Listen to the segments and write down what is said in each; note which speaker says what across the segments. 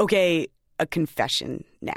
Speaker 1: Okay, a confession now.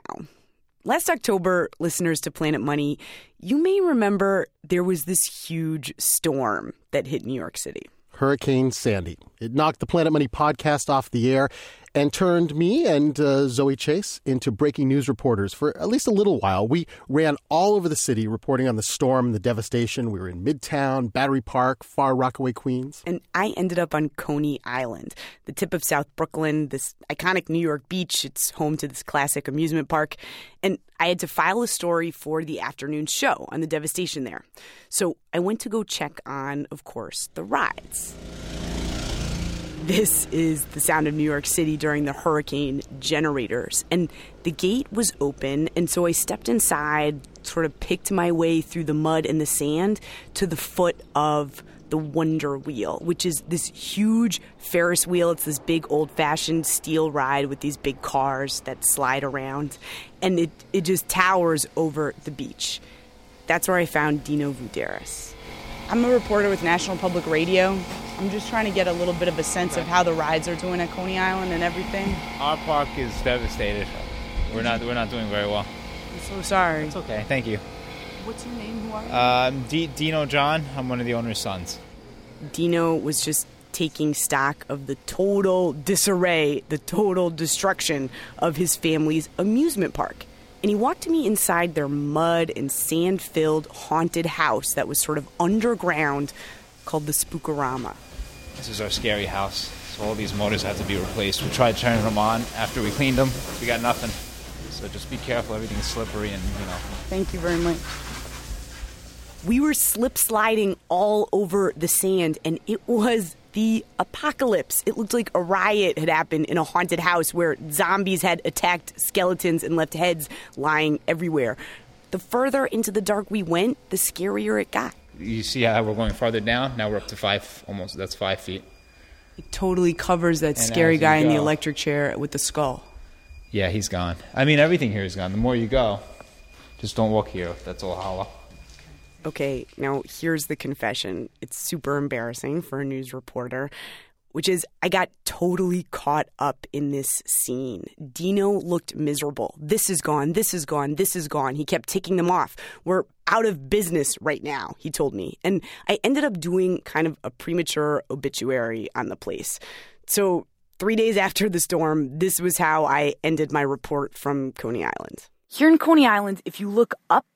Speaker 1: Last October, listeners to Planet Money, you may remember there was this huge storm that hit New York City.
Speaker 2: Hurricane Sandy. It knocked the Planet Money podcast off the air and turned me and uh, Zoe Chase into breaking news reporters for at least a little while. We ran all over the city reporting on the storm and the devastation. We were in Midtown, Battery Park, far Rockaway, Queens.
Speaker 1: And I ended up on Coney Island, the tip of South Brooklyn, this iconic New York beach. It's home to this classic amusement park. And I had to file a story for the afternoon show on the devastation there. So I went to go check on, of course, the rides. This is the sound of New York City during the hurricane generators. And the gate was open, and so I stepped inside, sort of picked my way through the mud and the sand to the foot of the Wonder Wheel, which is this huge Ferris wheel. It's this big old fashioned steel ride with these big cars that slide around. And it, it just towers over the beach. That's where I found Dino Vourderis. I'm a reporter with National Public Radio. I'm just trying to get a little bit of a sense of how the rides are doing at Coney Island and everything.
Speaker 3: Our park is devastated. We're not we're not doing very well.
Speaker 1: I'm so sorry.
Speaker 3: It's okay. Thank you.
Speaker 1: What's your name? Who are you?
Speaker 3: Uh, I'm D- Dino John. I'm one of the owner's sons.
Speaker 1: Dino was just taking stock of the total disarray, the total destruction of his family's amusement park. And he walked me inside their mud and sand filled haunted house that was sort of underground called the Spook-A-Rama.
Speaker 3: This is our scary house. So all these motors have to be replaced. We tried turning them on after we cleaned them. We got nothing. So just be careful. Everything's slippery and, you know.
Speaker 1: Thank you very much. We were slip sliding all over the sand, and it was the apocalypse. It looked like a riot had happened in a haunted house where zombies had attacked skeletons and left heads lying everywhere. The further into the dark we went, the scarier it got.
Speaker 3: You see how we're going farther down? Now we're up to five, almost, that's five feet.
Speaker 1: It totally covers that
Speaker 3: And
Speaker 1: scary
Speaker 3: as you
Speaker 1: guy in the electric chair with the skull.
Speaker 3: Yeah, he's gone. I mean, everything here is gone. The more you go, just don't walk here. That's all hollow.
Speaker 1: Okay, now here's the confession. It's super embarrassing for a news reporter, which is I got totally caught up in this scene. Dino looked miserable. This is gone, this is gone, this is gone. He kept ticking them off. We're out of business right now, he told me. And I ended up doing kind of a premature obituary on the place. So, three days after the storm, this was how I ended my report from Coney Island. Here in Coney Island, if you look up,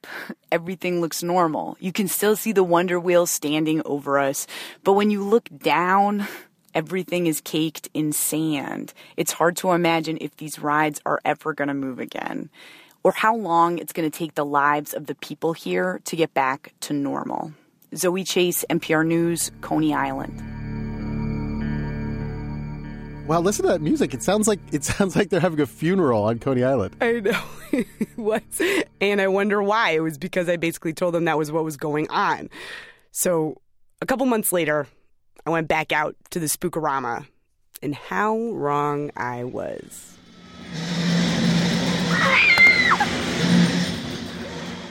Speaker 1: everything looks normal. You can still see the Wonder Wheel standing over us. But when you look down, everything is caked in sand. It's hard to imagine if these rides are ever going to move again or how long it's going to take the lives of the people here to get back to normal. Zoe Chase, NPR News, Coney Island.
Speaker 2: Wow, listen to that music. It sounds like it sounds like they're having a funeral on Coney Island.
Speaker 1: I know was. And I wonder why. It was because I basically told them that was what was going on. So a couple months later, I went back out to the Spook-A-Rama, and how wrong I was.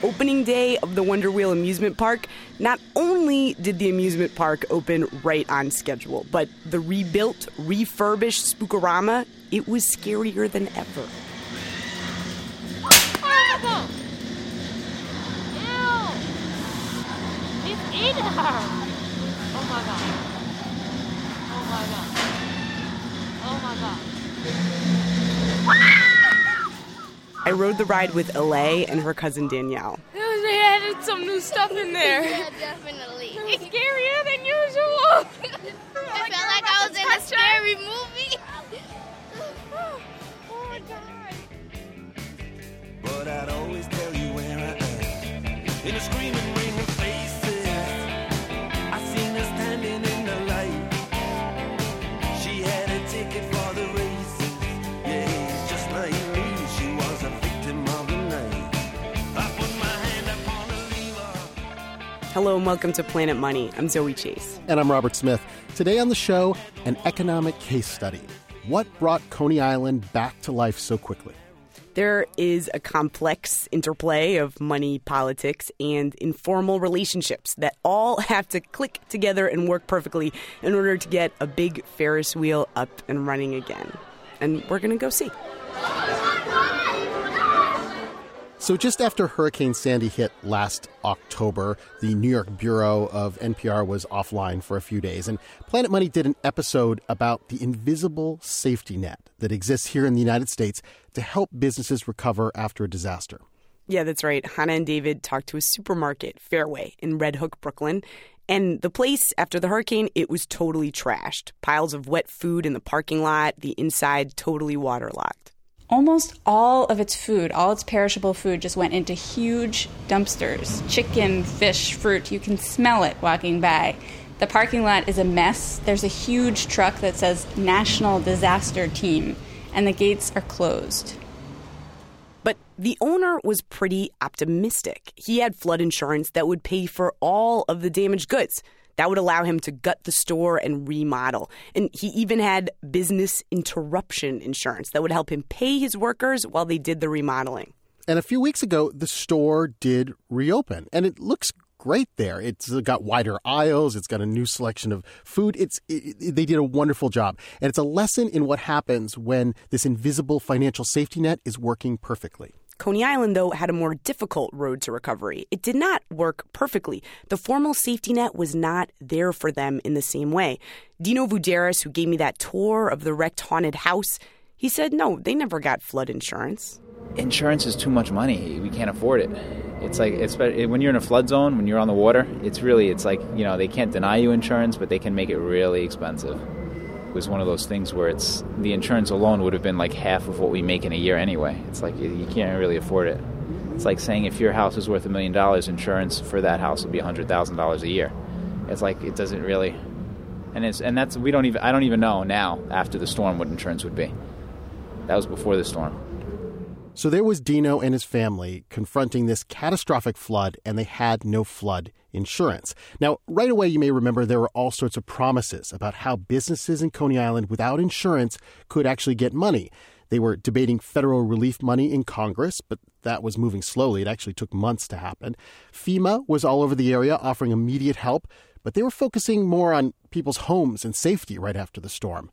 Speaker 1: Opening day of the Wonder Wheel amusement park, not only did the amusement park open right on schedule, but the rebuilt, refurbished Spook-A-Rama, it was scarier than ever.
Speaker 4: Horrible! Ew! He's eating her! Oh my god. Oh my god. Oh my god.
Speaker 1: I rode the ride with Alay and her cousin Danielle.
Speaker 4: They added some new stuff in there.
Speaker 5: Yeah, definitely.
Speaker 4: It's scarier than usual.
Speaker 5: I felt like I was in a scary movie.
Speaker 4: oh my god.
Speaker 6: But I'd always tell you where I am. In a screaming ring
Speaker 1: Hello and welcome to Planet Money. I'm Zoe Chase.
Speaker 2: And I'm Robert Smith. Today on the show, an economic case study. What brought Coney Island back to life so quickly?
Speaker 1: There is a complex interplay of money, politics, and informal relationships that all have to click together and work perfectly in order to get a big Ferris wheel up and running again. And we're going to go see.
Speaker 2: So, just after Hurricane Sandy hit last October, the New York Bureau of NPR was offline for a few days, and Planet Money did an episode about the invisible safety net that exists here in the United States to help businesses recover after a disaster.
Speaker 1: Yeah, that's right. Hannah and David talked to a supermarket, Fairway, in Red Hook, Brooklyn. And the place, after the hurricane, it was totally trashed. Piles of wet food in the parking lot, the inside totally waterlogged.
Speaker 7: Almost all of its food, all its perishable food, just went into huge dumpsters. Chicken, fish, fruit, you can smell it walking by. The parking lot is a mess. There's a huge truck that says National Disaster Team, and the gates are closed.
Speaker 1: But the owner was pretty optimistic. He had flood insurance that would pay for all of the damaged goods. That would allow him to gut the store and remodel. And he even had business interruption insurance that would help him pay his workers while they did the remodeling.
Speaker 2: And a few weeks ago, the store did reopen, and it looks great there. It's got wider aisles. It's got a new selection of food. It's it, they did a wonderful job, and it's a lesson in what happens when this invisible financial safety net is working perfectly.
Speaker 1: Coney Island, though, had a more difficult road to recovery. It did not work perfectly. The formal safety net was not there for them in the same way. Dino Vourderis, who gave me that tour of the wrecked haunted house, he said no, they never got flood insurance.
Speaker 3: Insurance is too much money. We can't afford it. It's like when you're in a flood zone, when you're on the water. It's really it's like you know they can't deny you insurance, but they can make it really expensive. Was one of those things where it's the insurance alone would have been like half of what we make in a year anyway. It's like you, you can't really afford it. It's like saying if your house is worth a million dollars, insurance for that house would be hundred thousand dollars a year. It's like it doesn't really, and it's and that's we don't even I don't even know now after the storm what insurance would be. That was before the storm.
Speaker 2: So there was Dino and his family confronting this catastrophic flood, and they had no flood insurance. Now, right away, you may remember there were all sorts of promises about how businesses in Coney Island without insurance could actually get money. They were debating federal relief money in Congress, but that was moving slowly. It actually took months to happen. FEMA was all over the area offering immediate help, but they were focusing more on people's homes and safety right after the storm.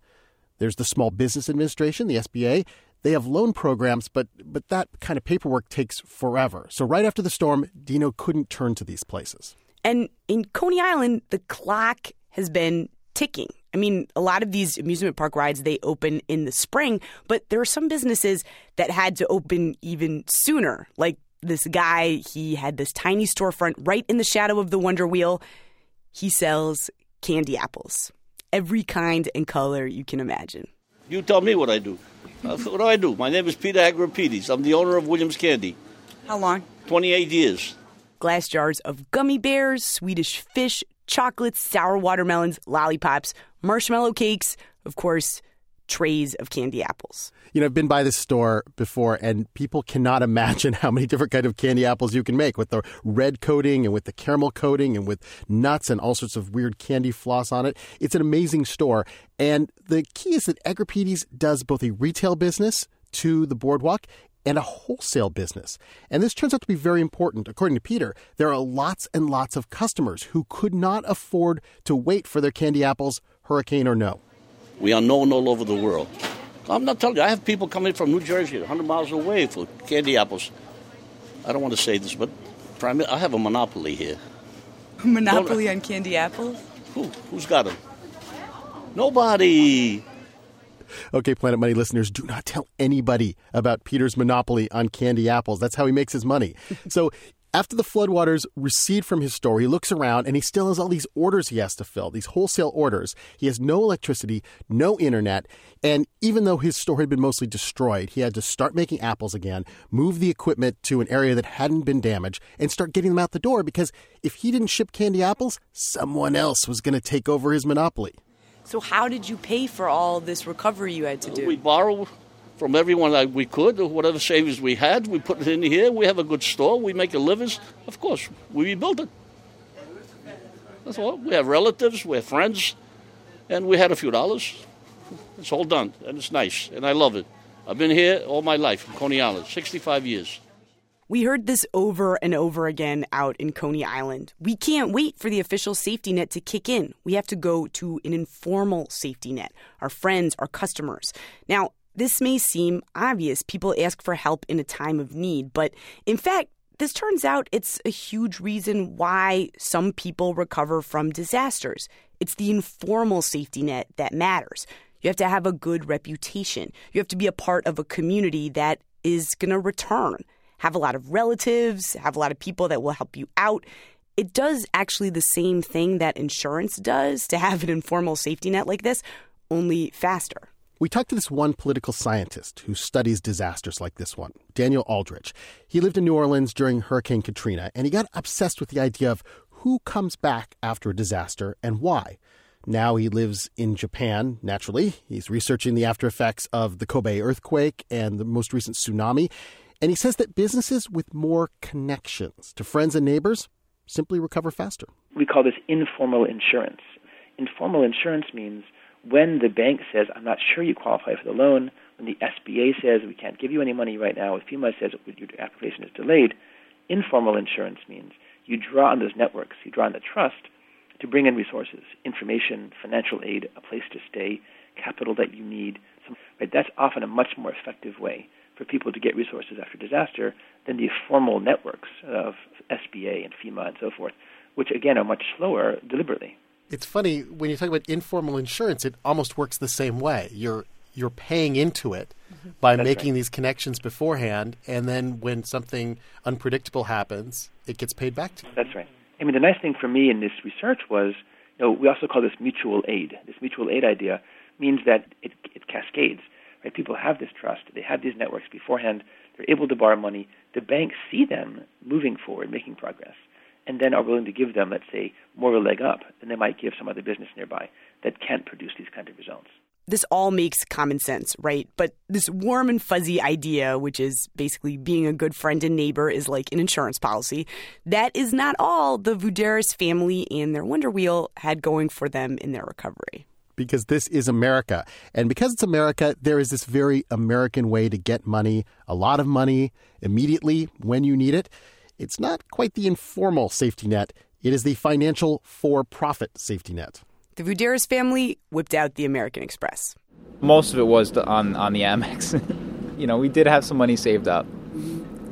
Speaker 2: There's the Small Business Administration, the SBA. They have loan programs, but but that kind of paperwork takes forever. So right after the storm, Dino couldn't turn to these places.
Speaker 1: And in Coney Island, the clock has been ticking. I mean, a lot of these amusement park rides they open in the spring, but there are some businesses that had to open even sooner. Like this guy, he had this tiny storefront right in the shadow of the Wonder Wheel. He sells candy apples, every kind and color you can imagine.
Speaker 8: You tell me what I do. Uh, what do I do? My name is Peter Agripides. I'm the owner of Williams Candy.
Speaker 1: How long?
Speaker 8: 28 years.
Speaker 1: Glass jars of gummy bears, Swedish fish, chocolates, sour watermelons, lollipops, marshmallow cakes, of course, trays of candy apples.
Speaker 2: You know, I've been by this store before, and people cannot imagine how many different kind of candy apples you can make with the red coating and with the caramel coating and with nuts and all sorts of weird candy floss on it. It's an amazing store, and the key is that Agripides does both a retail business to the boardwalk and a wholesale business. And this turns out to be very important. According to Peter, there are lots and lots of customers who could not afford to wait for their candy apples, hurricane or no.
Speaker 8: We are known all over the world. I'm not telling you, I have people coming from New Jersey, 100 miles away for candy apples. I don't want to say this, but I have a monopoly here.
Speaker 1: A monopoly on candy apples?
Speaker 8: Who? Who's got them? Nobody.
Speaker 2: Okay, Planet Money listeners, do not tell anybody about Peter's monopoly on candy apples. That's how he makes his money. so after the floodwaters recede from his store, he looks around and he still has all these orders he has to fill, these wholesale orders. He has no electricity, no internet, and even though his store had been mostly destroyed, he had to start making apples again, move the equipment to an area that hadn't been damaged, and start getting them out the door because if he didn't ship candy apples, someone else was going to take over his monopoly.
Speaker 1: So, how did you pay for all this recovery you had to do?
Speaker 8: We borrow from everyone that we could, whatever savings we had, we put it in here. We have a good store. We make a living. Of course, we rebuild it. That's all. We have relatives, we have friends, and we had a few dollars. It's all done, and it's nice, and I love it. I've been here all my life in Coney Island, 65 years.
Speaker 1: We heard this over and over again out in Coney Island. We can't wait for the official safety net to kick in. We have to go to an informal safety net, our friends, our customers. Now, This may seem obvious. People ask for help in a time of need, but in fact, this turns out it's a huge reason why some people recover from disasters. It's the informal safety net that matters. You have to have a good reputation. You have to be a part of a community that is going to return, have a lot of relatives, have a lot of people that will help you out. It does actually the same thing that insurance does to have an informal safety net like this, only faster.
Speaker 2: We talked to this one political scientist who studies disasters like this one, Daniel Aldrich. He lived in New Orleans during Hurricane Katrina, and he got obsessed with the idea of who comes back after a disaster and why. Now he lives in Japan, naturally. He's researching the after effects of the Kobe earthquake and the most recent tsunami. And he says that businesses with more connections to friends and neighbors simply recover faster.
Speaker 9: We call this informal insurance. Informal insurance means when the bank says, I'm not sure you qualify for the loan, when the SBA says, we can't give you any money right now, if FEMA says your application is delayed, informal insurance means you draw on those networks, you draw on the trust to bring in resources, information, financial aid, a place to stay, capital that you need. Right? That's often a much more effective way for people to get resources after disaster than the formal networks of SBA and FEMA and so forth, which again are much slower deliberately
Speaker 2: it's funny when you talk about informal insurance, it almost works the same way. You're you're paying into it mm-hmm. by That's making right. these connections beforehand, and then when something unpredictable happens, it gets paid back to you.
Speaker 9: That's right. I mean, the nice thing for me in this research was, you know, we also call this mutual aid. This mutual aid idea means that it, it cascades. Right? People have this trust. They have these networks beforehand. They're able to borrow money. The banks see them moving forward, making progress and then are willing to give them, let's say, more of a leg up than they might give some other business nearby that can't produce these kind of results.
Speaker 1: This all makes common sense, right? But this warm and fuzzy idea, which is basically being a good friend and neighbor, is like an insurance policy. That is not all the Vourderis family and their Wonder Wheel had going for them in their recovery
Speaker 2: because this is America. And because it's America, there is this very American way to get money, a lot of money, immediately when you need it. It's not quite the informal safety net, it is the financial for profit safety net.
Speaker 1: The Vourderis family whipped out the American Express.
Speaker 3: Most of it was on, on the Amex. you know, we did have some money saved up.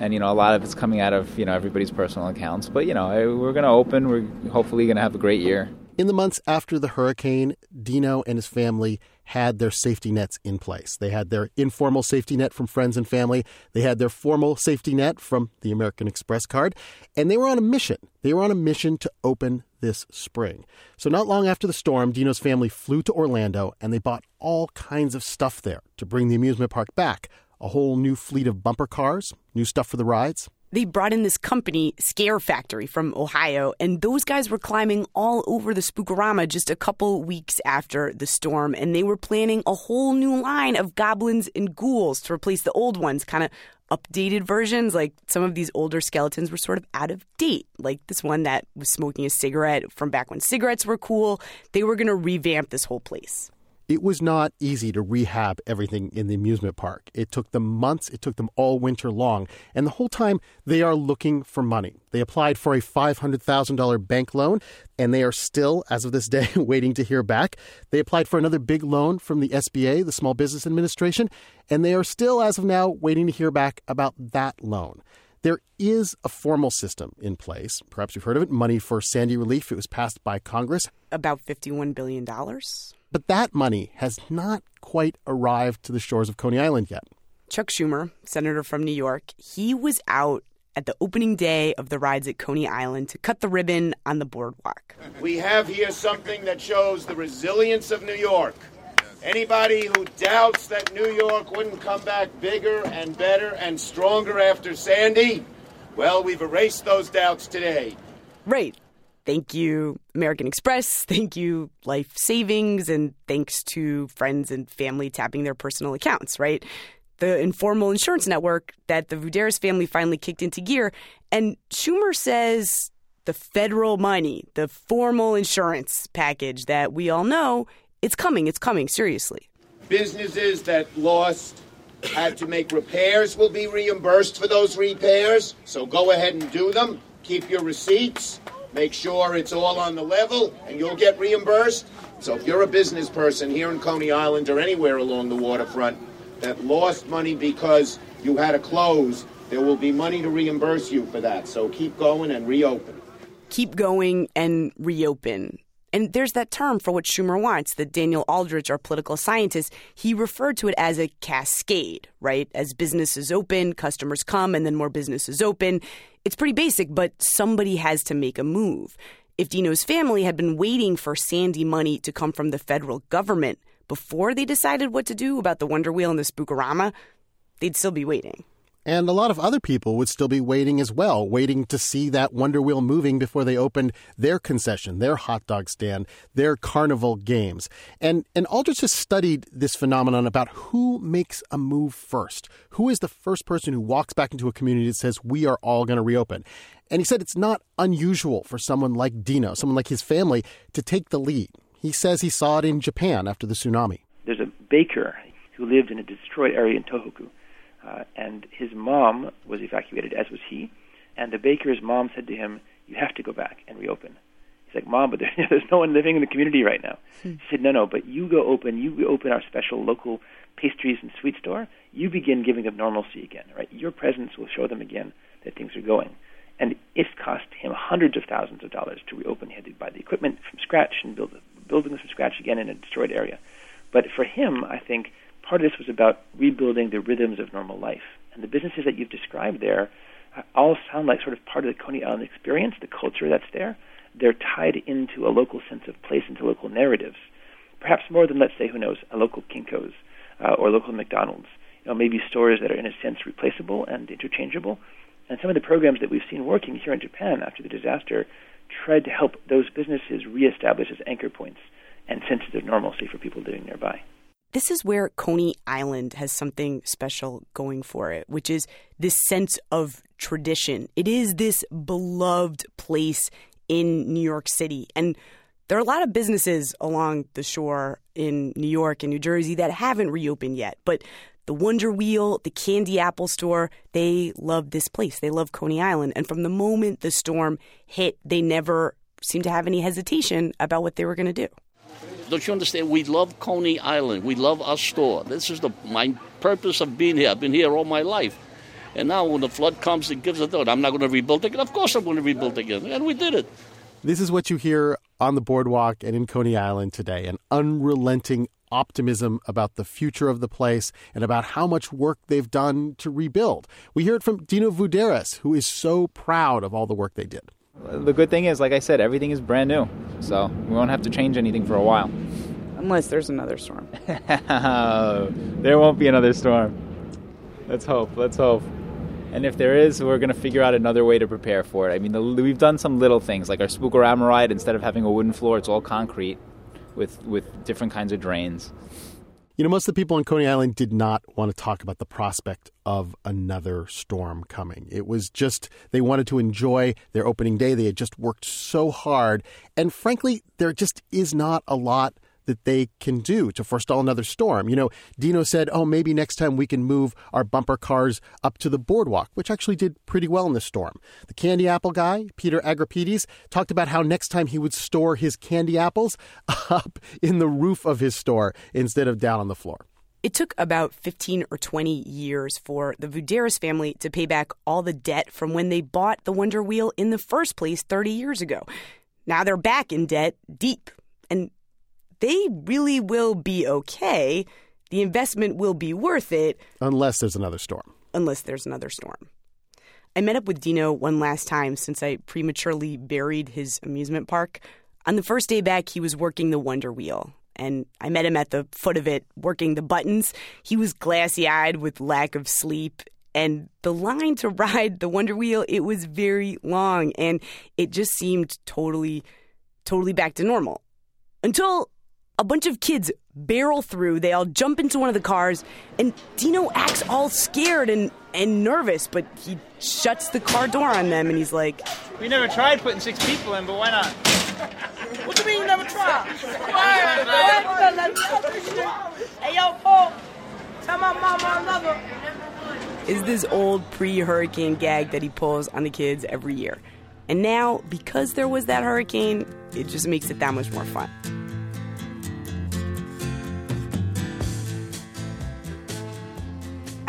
Speaker 3: And, you know, a lot of it's coming out of, you know, everybody's personal accounts. But, you know, eh, we're going to open. We're hopefully going to have a great year.
Speaker 2: In the months after the hurricane, Dino and his family had their safety nets in place. They had their informal safety net from friends and family. They had their formal safety net from the American Express card. And they were on a mission. They were on a mission to open this spring. So, not long after the storm, Dino's family flew to Orlando and they bought all kinds of stuff there to bring the amusement park back a whole new fleet of bumper cars, new stuff for the rides,
Speaker 1: they brought in this company, Scare Factory from Ohio, and those guys were climbing all over the Spook-A-Rama just a couple weeks after the storm, and they were planning a whole new line of goblins and ghouls to replace the old ones, kind of updated versions. Like some of these older skeletons were sort of out of date, like this one that was smoking a cigarette from back when cigarettes were cool. They were going to revamp this whole place.
Speaker 2: It was not easy to rehab everything in the amusement park. It took them months, it took them all winter long. And the whole time, they are looking for money. They applied for a $500,000 bank loan, and they are still, as of this day, waiting to hear back. They applied for another big loan from the SBA, the Small Business Administration, and they are still, as of now, waiting to hear back about that loan. There is a formal system in place. Perhaps you've heard of it Money for Sandy Relief. It was passed by Congress.
Speaker 1: About $51 billion.
Speaker 2: But that money has not quite arrived to the shores of Coney Island yet.
Speaker 1: Chuck Schumer, senator from New York, he was out at the opening day of the rides at Coney Island to cut the ribbon on the boardwalk.
Speaker 10: We have here something that shows the resilience of New York. Anybody who doubts that New York wouldn't come back bigger and better and stronger after Sandy, well, we've erased those doubts today.
Speaker 1: Right. Thank you, American Express. Thank you, Life Savings. And thanks to friends and family tapping their personal accounts, right? The informal insurance network that the Vourderis family finally kicked into gear. And Schumer says the federal money, the formal insurance package that we all know, it's coming. It's coming, seriously.
Speaker 10: Businesses that lost had to make repairs will be reimbursed for those repairs. So go ahead and do them. Keep your receipts. Make sure it's all on the level, and you'll get reimbursed. So if you're a business person here in Coney Island or anywhere along the waterfront, that lost money because you had to close, there will be money to reimburse you for that. So keep going and reopen.
Speaker 1: Keep going and reopen. And there's that term for what Schumer wants that Daniel Aldrich, our political scientist, he referred to it as a cascade, right? As businesses open, customers come, and then more businesses open. It's pretty basic, but somebody has to make a move. If Dino's family had been waiting for Sandy money to come from the federal government before they decided what to do about the Wonder Wheel and the Spook-A-Rama, they'd still be waiting.
Speaker 2: And a lot of other people would still be waiting as well, waiting to see that Wonder Wheel moving before they opened their concession, their hot dog stand, their carnival games. And, and Aldrich has studied this phenomenon about who makes a move first. Who is the first person who walks back into a community that says, we are all going to reopen? And he said it's not unusual for someone like Dino, someone like his family, to take the lead. He says he saw it in Japan after the tsunami.
Speaker 9: There's a baker who lived in a destroyed area in Tohoku uh, and his mom was evacuated, as was he. And the baker's mom said to him, "You have to go back and reopen." He's like, "Mom, but there's, there's no one living in the community right now." Hmm. She said, "No, no, but you go open. You open our special local pastries and sweet store. You begin giving them normalcy again. Right? Your presence will show them again that things are going." And it cost him hundreds of thousands of dollars to reopen. He had to buy the equipment from scratch and build buildings from scratch again in a destroyed area. But for him, I think part of this was about rebuilding the rhythms of normal life. And the businesses that you've described there uh, all sound like sort of part of the Coney Island experience, the culture that's there. They're tied into a local sense of place, into local narratives, perhaps more than, let's say, who knows, a local Kinko's uh, or local McDonald's. You know, maybe stores that are in a sense replaceable and interchangeable. And some of the programs that we've seen working here in Japan after the disaster tried to help those businesses reestablish as anchor points and senses of normalcy for people living nearby
Speaker 1: this is where Coney Island has something special going for it, which is this sense of tradition. It is this beloved place in New York City. And there are a lot of businesses along the shore in New York and New Jersey that haven't reopened yet. But the Wonder Wheel, the Candy Apple store, they love this place. They love Coney Island. And from the moment the storm hit, they never seemed to have any hesitation about what they were going to do.
Speaker 8: Don't you understand? We love Coney Island. We love our store. This is the my purpose of being here. I've been here all my life. And now when the flood comes, it gives a thought. I'm not going to rebuild again. Of course I'm going to rebuild again. And we did it.
Speaker 2: This is what you hear on the boardwalk and in Coney Island today an unrelenting optimism about the future of the place and about how much work they've done to rebuild. We hear it from Dino Vourderis, who is so proud of all the work they did.
Speaker 3: The good thing is, like I said, everything is brand new, so we won't have to change anything for a while.
Speaker 1: Unless there's another storm.
Speaker 3: there won't be another storm. Let's hope. Let's hope. And if there is, we're going to figure out another way to prepare for it. I mean, the, we've done some little things, like our Spook-A-Rama ride. Instead of having a wooden floor, it's all concrete with with different kinds of drains.
Speaker 2: You know, most of the people on Coney Island did not want to talk about the prospect of another storm coming. It was just, they wanted to enjoy their opening day. They had just worked so hard. And frankly, there just is not a lot that they can do to forestall another storm. You know, Dino said, oh, maybe next time we can move our bumper cars up to the boardwalk, which actually did pretty well in the storm. The candy apple guy, Peter Agripides, talked about how next time he would store his candy apples up in the roof of his store instead of down on the floor.
Speaker 1: It took about 15 or 20 years for the Vourderis family to pay back all the debt from when they bought the Wonder Wheel in the first place 30 years ago. Now they're back in debt deep. And they really will be okay. The investment will be worth it.
Speaker 2: Unless there's another storm.
Speaker 1: Unless there's another storm. I met up with Dino one last time since I prematurely buried his amusement park. On the first day back, he was working the Wonder Wheel, and I met him at the foot of it working the buttons. He was glassy eyed with lack of sleep. And the line to ride the Wonder Wheel, it was very long, and it just seemed totally, totally back to normal. Until a bunch of kids barrel through. They all jump into one of the cars, and Dino acts all scared and, and nervous, but he shuts the car door on them and he's like,
Speaker 11: We never tried putting six people in, but why not?
Speaker 12: what do you mean you never tried? hey, yo, Paul, tell my mama I love her.
Speaker 1: Is this old pre hurricane gag that he pulls on the kids every year. And now, because there was that hurricane, it just makes it that much more fun.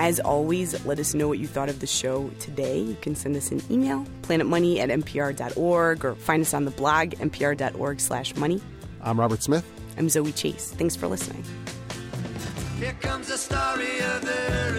Speaker 1: As always, let us know what you thought of the show today. You can send us an email, planetmoney at npr.org, or find us on the blog, npr.org slash money.
Speaker 2: I'm Robert Smith.
Speaker 1: I'm Zoe Chase. Thanks for listening.
Speaker 6: Here comes the story of the